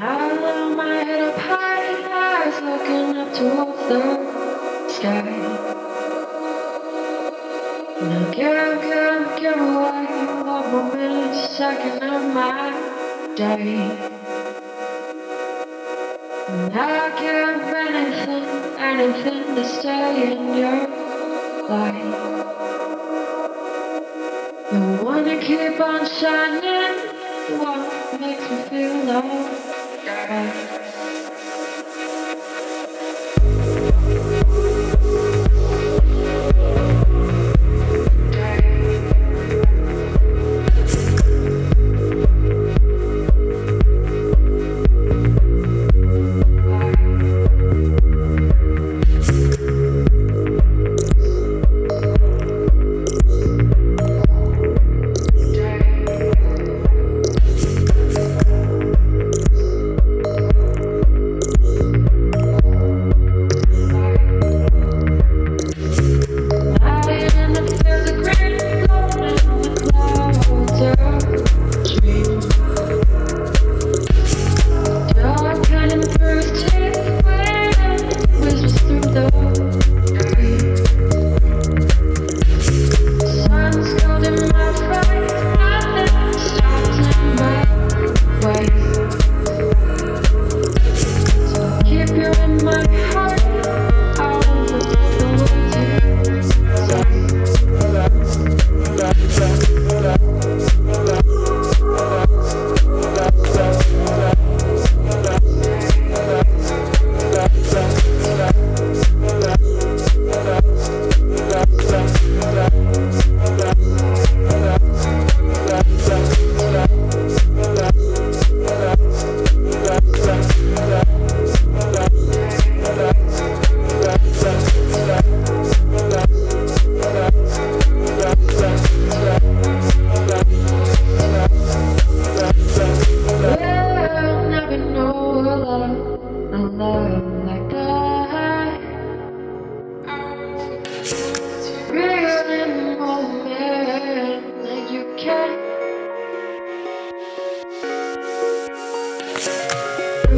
I love my head up high, eyes looking up towards the sky. Now give, give, give away one more minute, second of my day. And I give anything, anything to stay in your light. You wanna keep on shining, makes me feel? Keep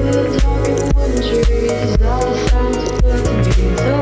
Talking one trees, all the of birds and bees.